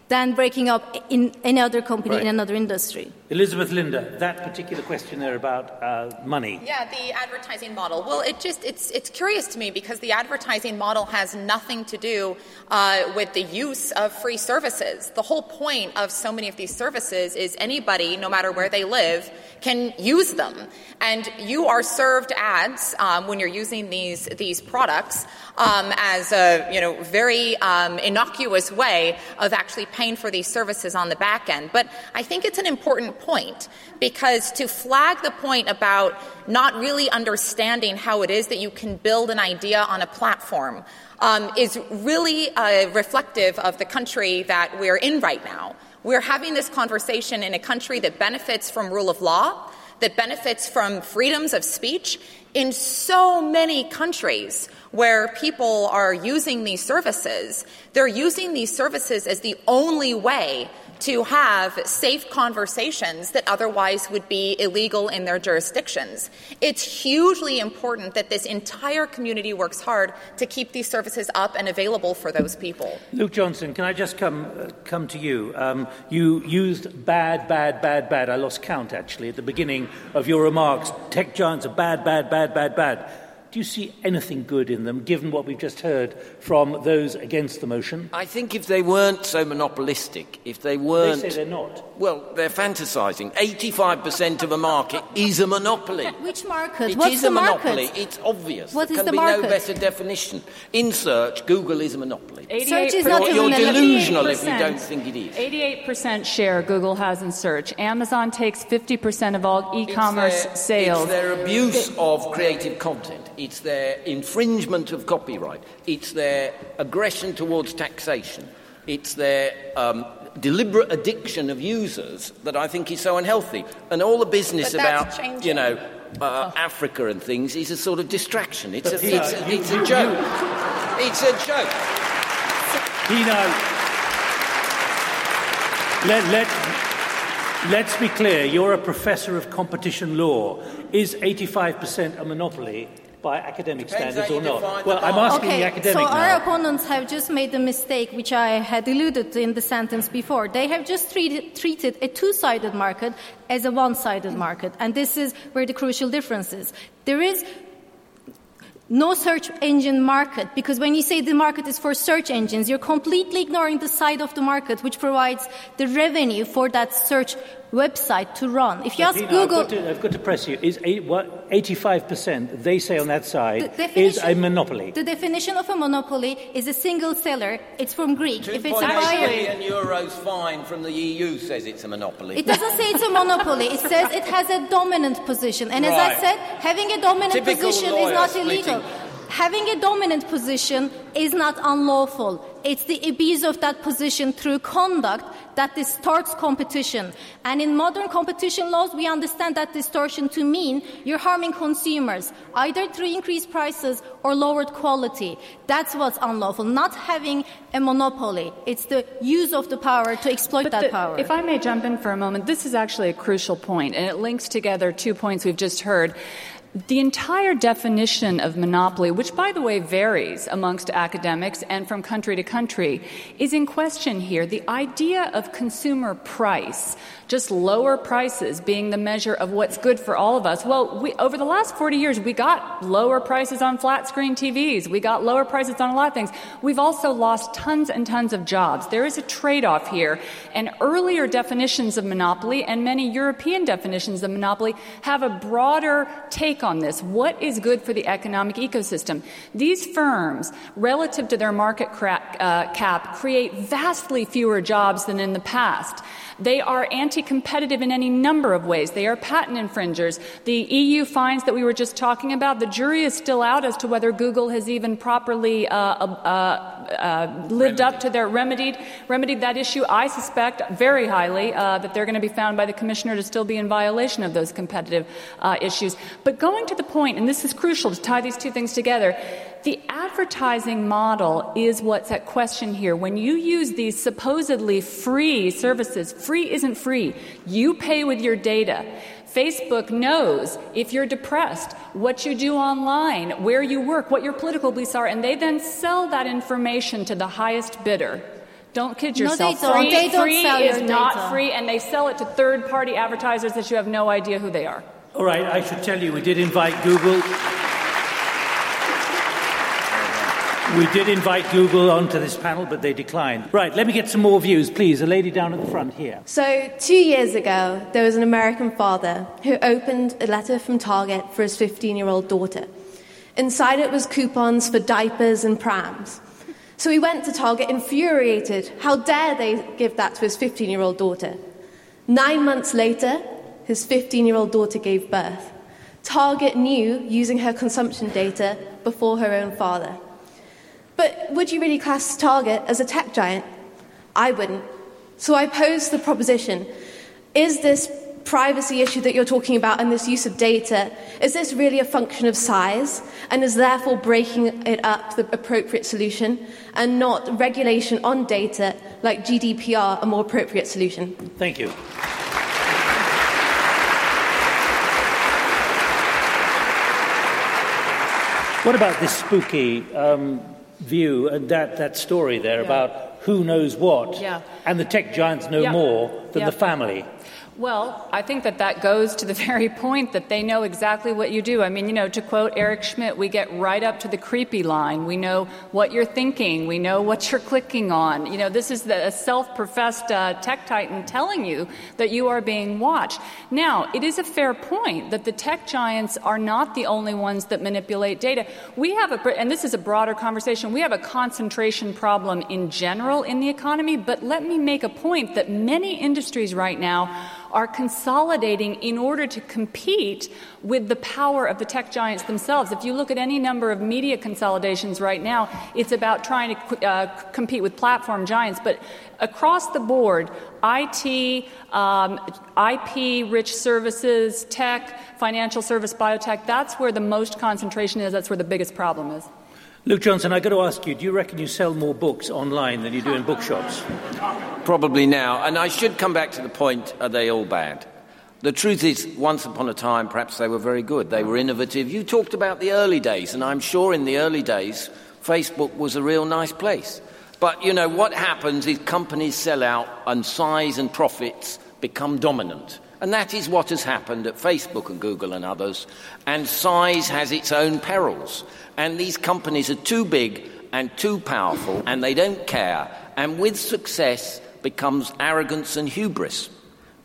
than breaking up in any other company right. in another industry. Elizabeth Linder, that particular question there about uh, money. Yeah, the advertising model. Well, it just it's it's curious to me because the advertising model has nothing to do uh, with the use of free services. The whole point of so many of these services is anybody, no matter where they live, can use them, and you are served ads um, when you're using these these products um, as a you know very um, innocuous way of actually paying for these services on the back end. But I think it's an important point because to flag the point about not really understanding how it is that you can build an idea on a platform um, is really uh, reflective of the country that we're in right now. We're having this conversation in a country that benefits from rule of law, that benefits from freedoms of speech. In so many countries where people are using these services, they're using these services as the only way to have safe conversations that otherwise would be illegal in their jurisdictions. It's hugely important that this entire community works hard to keep these services up and available for those people. Luke Johnson, can I just come, uh, come to you? Um, you used bad, bad, bad, bad. I lost count actually at the beginning of your remarks. Tech giants are bad, bad, bad, bad, bad. Do you see anything good in them, given what we've just heard from those against the motion? I think if they weren't so monopolistic, if they weren't. They say they're not. Well, they're fantasizing. 85% of a market is a monopoly. Which market? It What's is the a monopoly. Market? It's obvious. What there is can the be market? no better definition. In search, Google is a monopoly. Search is not you're, you're delusional if you don't think it is. 88% share Google has in search. Amazon takes 50% of all e-commerce it's sales. It's their abuse of creative content. It's their infringement of copyright. It's their aggression towards taxation. It's their um, deliberate addiction of users that I think is so unhealthy. And all the business about, changing. you know, uh, Africa and things is a sort of distraction. It's, a, it's, a, it's a joke. It's a joke. Pinar, let, let, let's be clear. You're a professor of competition law. Is 85% a monopoly by academic Depends standards or not? Well, I'm asking okay, the academic so now. our opponents have just made the mistake which I had alluded to in the sentence before. They have just treated, treated a two-sided market as a one-sided market, and this is where the crucial difference is. There is no search engine market because when you say the market is for search engines, you're completely ignoring the side of the market which provides the revenue for that search website to run. If you ask Tina, Google, I've got, to, I've got to press you. Is eight, what, 85% they say on that side is a monopoly? the definition of a monopoly is a single seller. It's from Greek. If it's a buyer, billion euros fine from the EU says it's a monopoly. It doesn't say it's a monopoly. It says it has a dominant position. And as I said, having a dominant Typical position is not splitting. Having a dominant position is not unlawful. It's the abuse of that position through conduct that distorts competition. And in modern competition laws, we understand that distortion to mean you're harming consumers, either through increased prices or lowered quality. That's what's unlawful, not having a monopoly. It's the use of the power to exploit But that the- power. If I may jump in for a moment, this is actually a crucial point, and it links together two points we've just heard. The entire definition of monopoly, which by the way varies amongst academics and from country to country, is in question here. The idea of consumer price, just lower prices being the measure of what's good for all of us. Well, we, over the last 40 years, we got lower prices on flat screen TVs. We got lower prices on a lot of things. We've also lost tons and tons of jobs. There is a trade off here. And earlier definitions of monopoly and many European definitions of monopoly have a broader take on this. What is good for the economic ecosystem? These firms, relative to their market uh, cap, create vastly fewer jobs than in the past. They are anti competitive in any number of ways. They are patent infringers. The EU fines that we were just talking about, the jury is still out as to whether Google has even properly uh, uh, uh, lived up to their remedied, remedied that issue. I suspect very highly uh, that they're going to be found by the commissioner to still be in violation of those competitive uh, issues. But going to the point, and this is crucial to tie these two things together, the advertising model is what's at question here. When you use these supposedly free services, free isn't free. You pay with your data. Facebook knows if you're depressed, what you do online, where you work, what your political beliefs are, and they then sell that information to the highest bidder. Don't kid No, yourself. they don't. Free, They don't free sell is your not data. free, and they sell it to third party advertisers that you have no idea who they are. All right, I should tell you, we did invite Google. We did invite Google onto this panel, but they declined. Right, let me get some more views, please. A lady down at the front here. So, two years ago, there was an American father who opened a letter from Target for his 15 year old daughter. Inside it was coupons for diapers and prams. So he went to Target infuriated. How dare they give that to his 15 year old daughter? Nine months later, his 15 year old daughter gave birth. Target knew using her consumption data before her own father. But would you really class Target as a tech giant? I wouldn't. So I pose the proposition is this privacy issue that you're talking about and this use of data, is this really a function of size and is therefore breaking it up the appropriate solution and not regulation on data like GDPR a more appropriate solution? Thank you. What about this spooky um, view and that, that story there about who knows what? Yeah. And the tech giants know Yeah. more than Yeah. the family. Well, I think that that goes to the very point that they know exactly what you do. I mean, you know, to quote Eric Schmidt, we get right up to the creepy line. We know what you're thinking. We know what you're clicking on. You know, this is the, a self-professed uh, tech titan telling you that you are being watched. Now, it is a fair point that the tech giants are not the only ones that manipulate data. We have a, and this is a broader conversation, we have a concentration problem in general in the economy, but let me make a point that many industries right now are consolidating in order to compete with the power of the tech giants themselves. If you look at any number of media consolidations right now, it's about trying to uh, compete with platform giants. But across the board, IT, um, IP rich services, tech, financial service, biotech, that's where the most concentration is, that's where the biggest problem is. Luke Johnson, I've got to ask you, do you reckon you sell more books online than you do in bookshops? Probably now. And I should come back to the point are they all bad? The truth is, once upon a time, perhaps they were very good. They were innovative. You talked about the early days, and I'm sure in the early days, Facebook was a real nice place. But, you know, what happens is companies sell out and size and profits become dominant. And that is what has happened at Facebook and Google and others. And size has its own perils. And these companies are too big and too powerful, and they don't care. And with success becomes arrogance and hubris.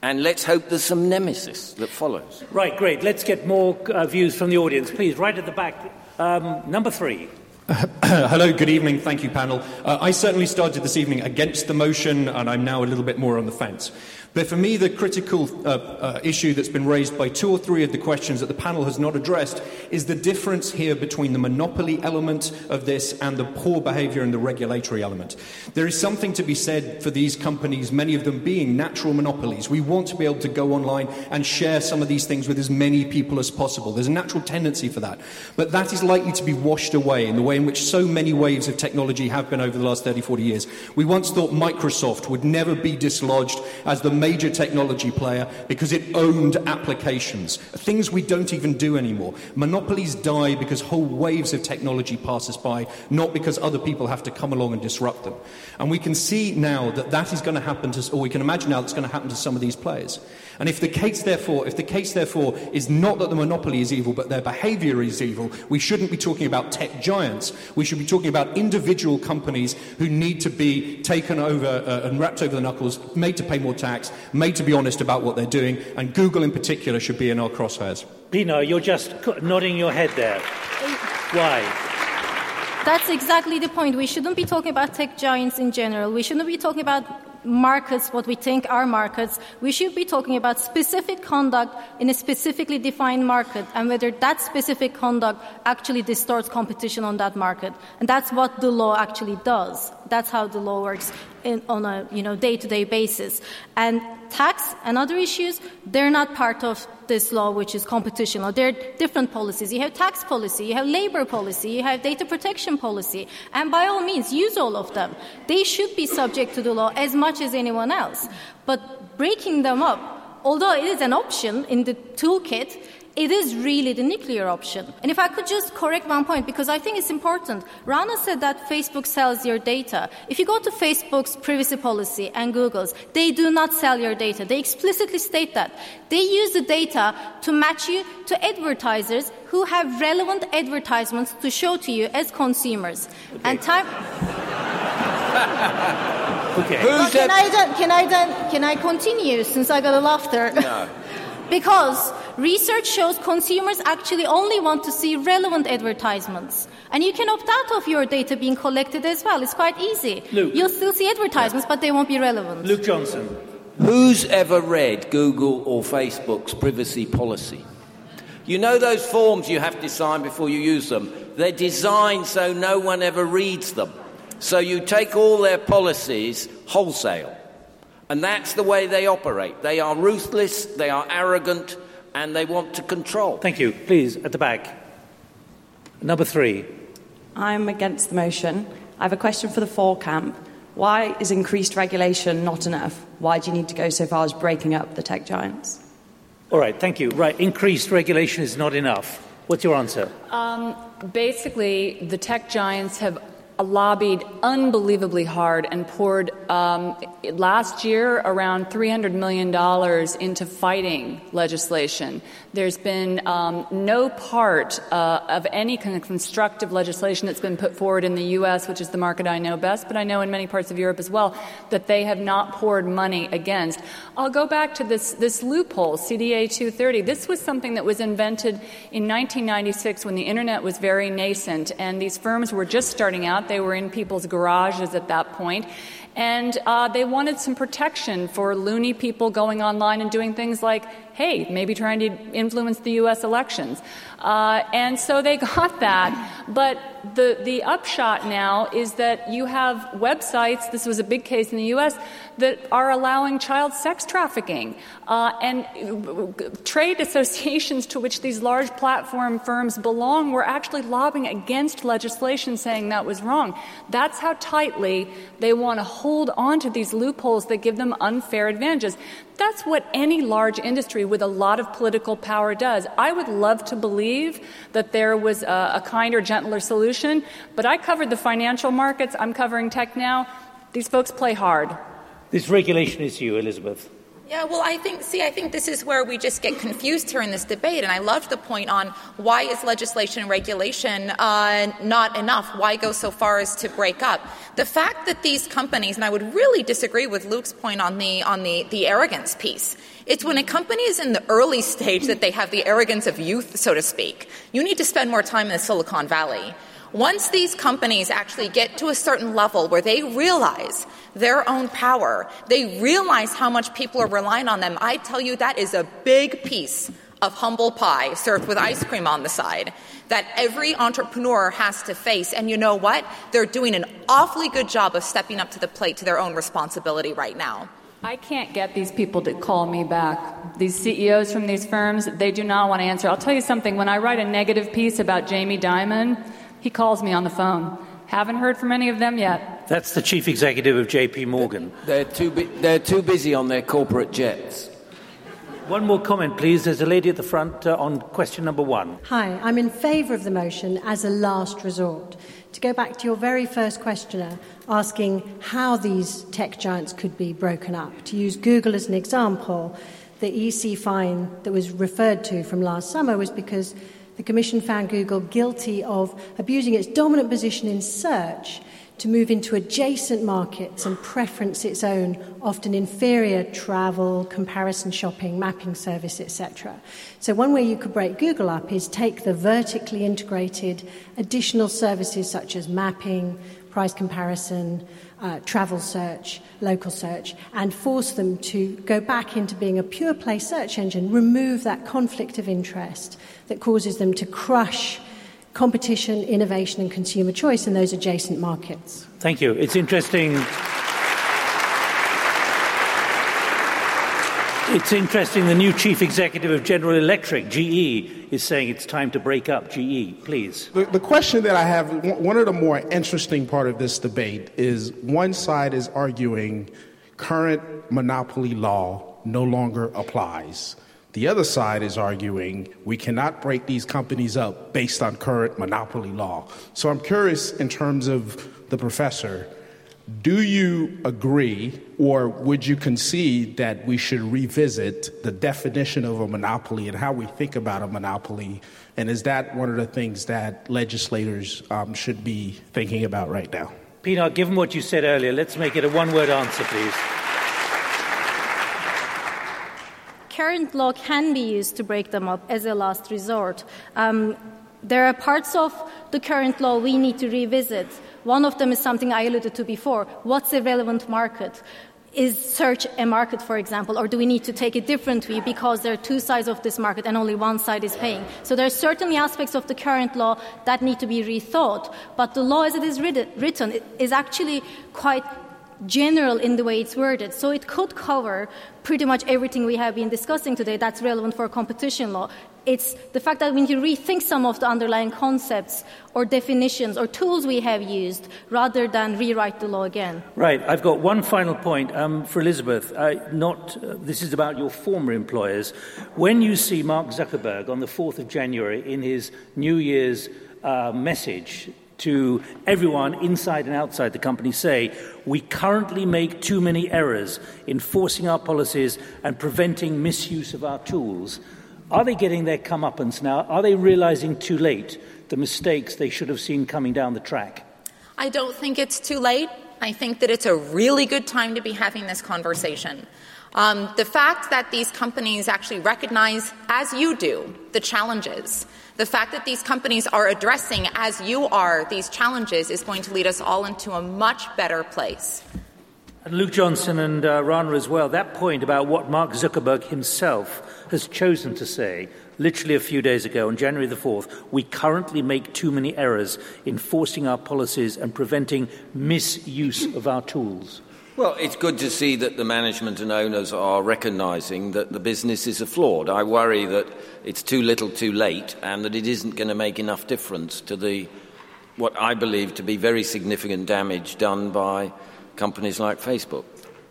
And let's hope there's some nemesis that follows. Right, great. Let's get more uh, views from the audience. Please, right at the back. Um, number three. Hello, good evening. Thank you, panel. Uh, I certainly started this evening against the motion, and I'm now a little bit more on the fence. But for me, the critical uh, uh, issue that's been raised by two or three of the questions that the panel has not addressed is the difference here between the monopoly element of this and the poor behaviour and the regulatory element. There is something to be said for these companies, many of them being natural monopolies. We want to be able to go online and share some of these things with as many people as possible. There's a natural tendency for that. But that is likely to be washed away in the way in which so many waves of technology have been over the last 30, 40 years. We once thought Microsoft would never be dislodged as the major technology player because it owned applications, things we don't even do anymore. Monopolies die because whole waves of technology pass us by, not because other people have to come along and disrupt them. And we can see now that that is going to happen to, or we can imagine now that's going to happen to some of these players. And if the case, therefore, if the case, therefore, is not that the monopoly is evil, but their behaviour is evil, we shouldn't be talking about tech giants. We should be talking about individual companies who need to be taken over uh, and wrapped over the knuckles, made to pay more tax, made to be honest about what they're doing, and Google in particular should be in our crosshairs. Pinar, you're just nodding your head there. Why? That's exactly the point. We shouldn't be talking about tech giants in general. We shouldn't be talking about markets, what we think are markets, we should be talking about specific conduct in a specifically defined market and whether that specific conduct actually distorts competition on that market. And that's what the law actually does. That's how the law works in, on a you know day-to-day basis. And tax and other issues, they're not part of this law, which is competition law. There are different policies. You have tax policy, you have labor policy, you have data protection policy, and by all means, use all of them. They should be subject to the law as much as anyone else. But breaking them up, although it is an option in the toolkit, it is really the nuclear option. And if I could just correct one point, because I think it's important. Rana said that Facebook sells your data. If you go to Facebook's privacy policy and Google's, they do not sell your data. They explicitly state that. They use the data to match you to advertisers who have relevant advertisements to show to you as consumers. Okay. And time. okay. can, I then, can, I then, can I continue since I got a laughter? No. because research shows consumers actually only want to see relevant advertisements. And you can opt out of your data being collected as well. It's quite easy. Luke. You'll still see advertisements, but they won't be relevant. Luke Johnson. Who's ever read Google or Facebook's privacy policy? You know those forms you have to sign before you use them? They're designed so no one ever reads them. So you take all their policies wholesale. And that's the way they operate. They are ruthless, they are arrogant, and they want to control. Thank you. Please, at the back. Number three. I'm against the motion. I have a question for the For camp. Why is increased regulation not enough? Why do you need to go so far as breaking up the tech giants? All right, thank you. Right, increased regulation is not enough. What's your answer? Um, basically, the tech giants have lobbied unbelievably hard and poured um, last year around $300 million into fighting legislation. There's been um, no part uh, of any kind of constructive legislation that's been put forward in the U.S., which is the market I know best, but I know in many parts of Europe as well, that they have not poured money against. I'll go back to this, this loophole, CDA 230. This was something that was invented in 1996 when the internet was very nascent and these firms were just starting out. They were in people's garages at that point. And uh, they wanted some protection for loony people going online and doing things like, hey, maybe trying to influence the U.S. elections. Uh, and so they got that. But the, the upshot now is that you have websites, this was a big case in the U.S., that are allowing child sex trafficking. Uh, and trade associations to which these large platform firms belong were actually lobbying against legislation saying that was wrong. That's how tightly they want to hold on to these loopholes that give them unfair advantages. That's what any large industry with a lot of political power does. I would love to believe that there was a, a kinder, gentler solution, but I covered the financial markets. I'm covering tech now. These folks play hard. This regulation is you, Elizabeth. Yeah, well, I think, see, I think this is where we just get confused here in this debate. And I loved the point on why is legislation and regulation uh, not enough? Why go so far as to break up? The fact that these companies, and I would really disagree with Luke's point on the, on the, the arrogance piece. It's when a company is in the early stage that they have the arrogance of youth, so to speak. You need to spend more time in the Silicon Valley. Once these companies actually get to a certain level where they realize their own power, they realize how much people are relying on them, I tell you that is a big piece of humble pie served with ice cream on the side that every entrepreneur has to face. And you know what? They're doing an awfully good job of stepping up to the plate to their own responsibility right now. I can't get these people to call me back. These CEOs from these firms, they do not want to answer. I'll tell you something. When I write a negative piece about Jamie Dimon, he calls me on the phone. Haven't heard from any of them yet. That's the chief executive of JP Morgan. They're too, bu- they're too busy on their corporate jets. One more comment, please. There's a lady at the front uh, on question number one. Hi, I'm in favour of the motion as a last resort. To go back to your very first questioner, asking how these tech giants could be broken up. To use Google as an example, the EC fine that was referred to from last summer was because the Commission found Google guilty of abusing its dominant position in search to move into adjacent markets and preference its own, often inferior travel, comparison shopping, mapping service, etc. So, one way you could break Google up is take the vertically integrated additional services such as mapping, price comparison, uh, travel search, local search, and force them to go back into being a pure play search engine, remove that conflict of interest that causes them to crush competition, innovation, and consumer choice in those adjacent markets. Thank you. It's interesting. It's interesting the new chief executive of General Electric, GE, is saying it's time to break up GE. Please. The, the, question that I have, one of the more interesting part of this debate is one side is arguing current monopoly law no longer applies. The other side is arguing we cannot break these companies up based on current monopoly law. So I'm curious in terms of the professor, do you agree or would you concede that we should revisit the definition of a monopoly and how we think about a monopoly? And is that one of the things that legislators um, should be thinking about right now? Pinar, given what you said earlier, let's make it a one word answer, please. Current law can be used to break them up as a last resort. Um, there are parts of the current law we need to revisit. One of them is something I alluded to before. What's a relevant market? Is search a market, for example, or do we need to take it differently because there are two sides of this market and only one side is paying? So there are certainly aspects of the current law that need to be rethought, but the law as it is written is actually quite general in the way it's worded. So it could cover pretty much everything we have been discussing today that's relevant for competition law. It's the fact that we need to rethink some of the underlying concepts or definitions or tools we have used rather than rewrite the law again. Right. I've got one final point um, for Elizabeth. Not, uh, this is about your former employers. When you see Mark Zuckerberg on the 4th of January in his New Year's uh, message to everyone inside and outside the company say, we currently make too many errors in forcing our policies and preventing misuse of our tools. Are they getting their comeuppance now? Are they realizing too late the mistakes they should have seen coming down the track? I don't think it's too late. I think that it's a really good time to be having this conversation. Um, the fact that these companies actually recognize, as you do, the challenges the fact that these companies are addressing, as you are, these challenges is going to lead us all into a much better place. And Luke Johnson and uh, Rana as well, that point about what Mark Zuckerberg himself has chosen to say, literally a few days ago on January the 4th, we currently make too many errors in forcing our policies and preventing misuse of our tools. Well, it's good to see that the management and owners are recognizing that the business is a flawed. I worry that it's too little too late and that it isn't going to make enough difference to the what I believe to be very significant damage done by companies like Facebook.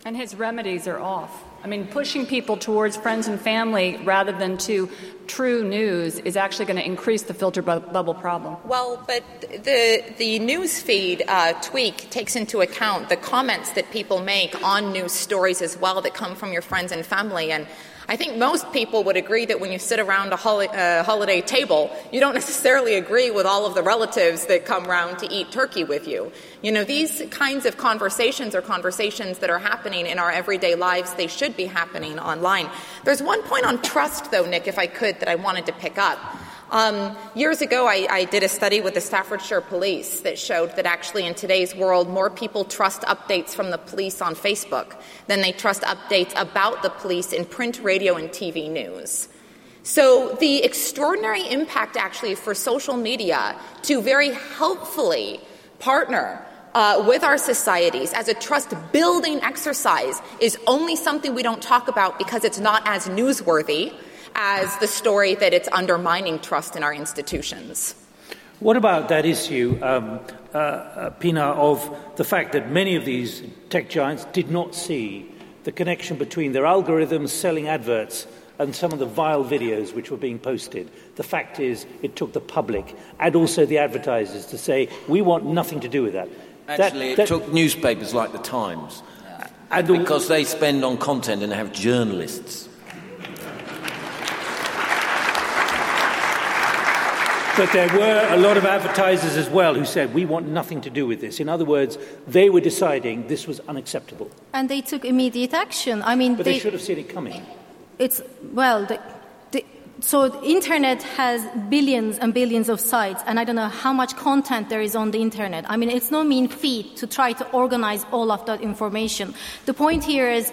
And his remedies are off. I mean, pushing people towards friends and family rather than to true news is actually going to increase the filter bu- bubble problem. Well, but the the news feed uh, tweak takes into account the comments that people make on news stories as well that come from your friends and family and. I think most people would agree that when you sit around a uh, holiday table, you don't necessarily agree with all of the relatives that come round to eat turkey with you. You know, these kinds of conversations are conversations that are happening in our everyday lives. They should be happening online. There's one point on trust, though, Nick, if I could, that I wanted to pick up. Um, years ago, I, I, did a study with the Staffordshire Police that showed that actually in today's world, more people trust updates from the police on Facebook than they trust updates about the police in print, radio, and TV news. So, the extraordinary impact actually for social media to very helpfully partner uh, with our societies as a trust building exercise is only something we don't talk about because it's not as newsworthy as the story that it's undermining trust in our institutions. What about that issue, um, uh, uh, Pinar, of the fact that many of these tech giants did not see the connection between their algorithms selling adverts and some of the vile videos which were being posted? The fact is, it took the public and also the advertisers to say, we want nothing to do with that. Actually, that, that, it took newspapers like the Times. Yeah. because they spend on content and have journalists. But there were a lot of advertisers as well who said, we want nothing to do with this. In other words, they were deciding this was unacceptable. And they took immediate action. I mean, but they, they should have seen it coming. It's, well, the, the, so the internet has billions and billions of sites, and I don't know how much content there is on the internet. I mean, it's no mean feat to try to organize all of that information. The point here is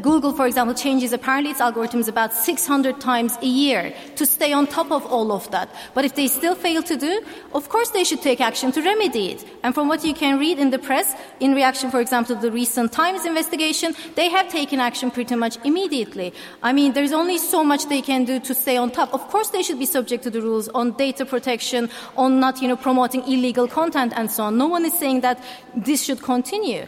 Google, for example, changes apparently its algorithms about 600 times a year to stay on top of all of that. But if they still fail to do, of course they should take action to remedy it. And from what you can read in the press, in reaction, for example, to the recent Times investigation, they have taken action pretty much immediately. I mean, there's only so much they can do to stay on top. Of course they should be subject to the rules on data protection, on not, you know, promoting illegal content and so on. No one is saying that this should continue.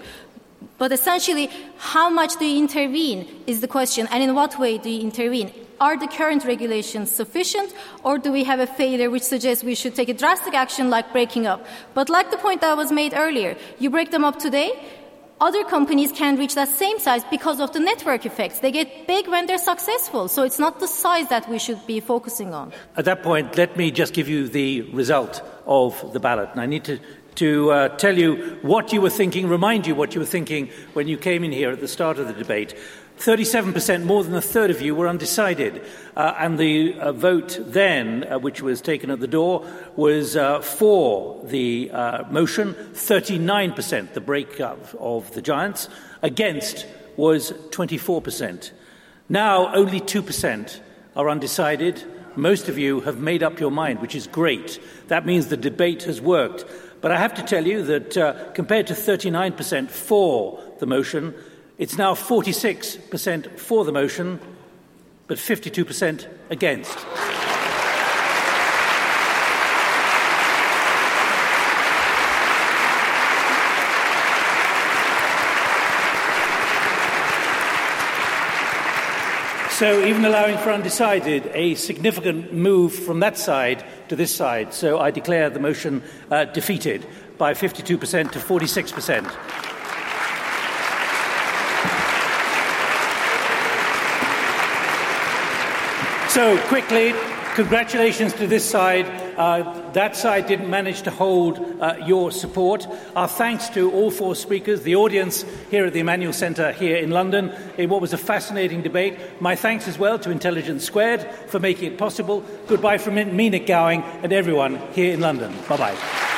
But essentially, how much do you intervene is the question, and in what way do you intervene? Are the current regulations sufficient, or do we have a failure which suggests we should take a drastic action like breaking up? But like the point that was made earlier, you break them up today, other companies can reach that same size because of the network effects. They get big when they're successful. So it's not the size that we should be focusing on. At that point, let me just give you the result of the ballot. And I need to to uh, tell you what you were thinking, remind you what you were thinking when you came in here at the start of the debate. 37%, more than a third of you, were undecided. Uh, and the uh, vote then, uh, which was taken at the door, was uh, for the uh, motion, 39%, the breakup of the Giants. Against was 24%. Now, only 2% are undecided. Most of you have made up your mind, which is great. That means the debate has worked. But I have to tell you that uh, compared to 39% for the motion, it's now 46% for the motion, but 52% against. So, even allowing for undecided, a significant move from that side to this side. So, I declare the motion uh, defeated by 52% to 46%. So, quickly, congratulations to this side. Uh, that side didn't manage to hold uh, your support. Our thanks to all four speakers, the audience here at the Emmanuel Centre here in London, in what was a fascinating debate. My thanks as well to Intelligence Squared for making it possible. Goodbye from me, Nick Gowing, and everyone here in London. Bye bye.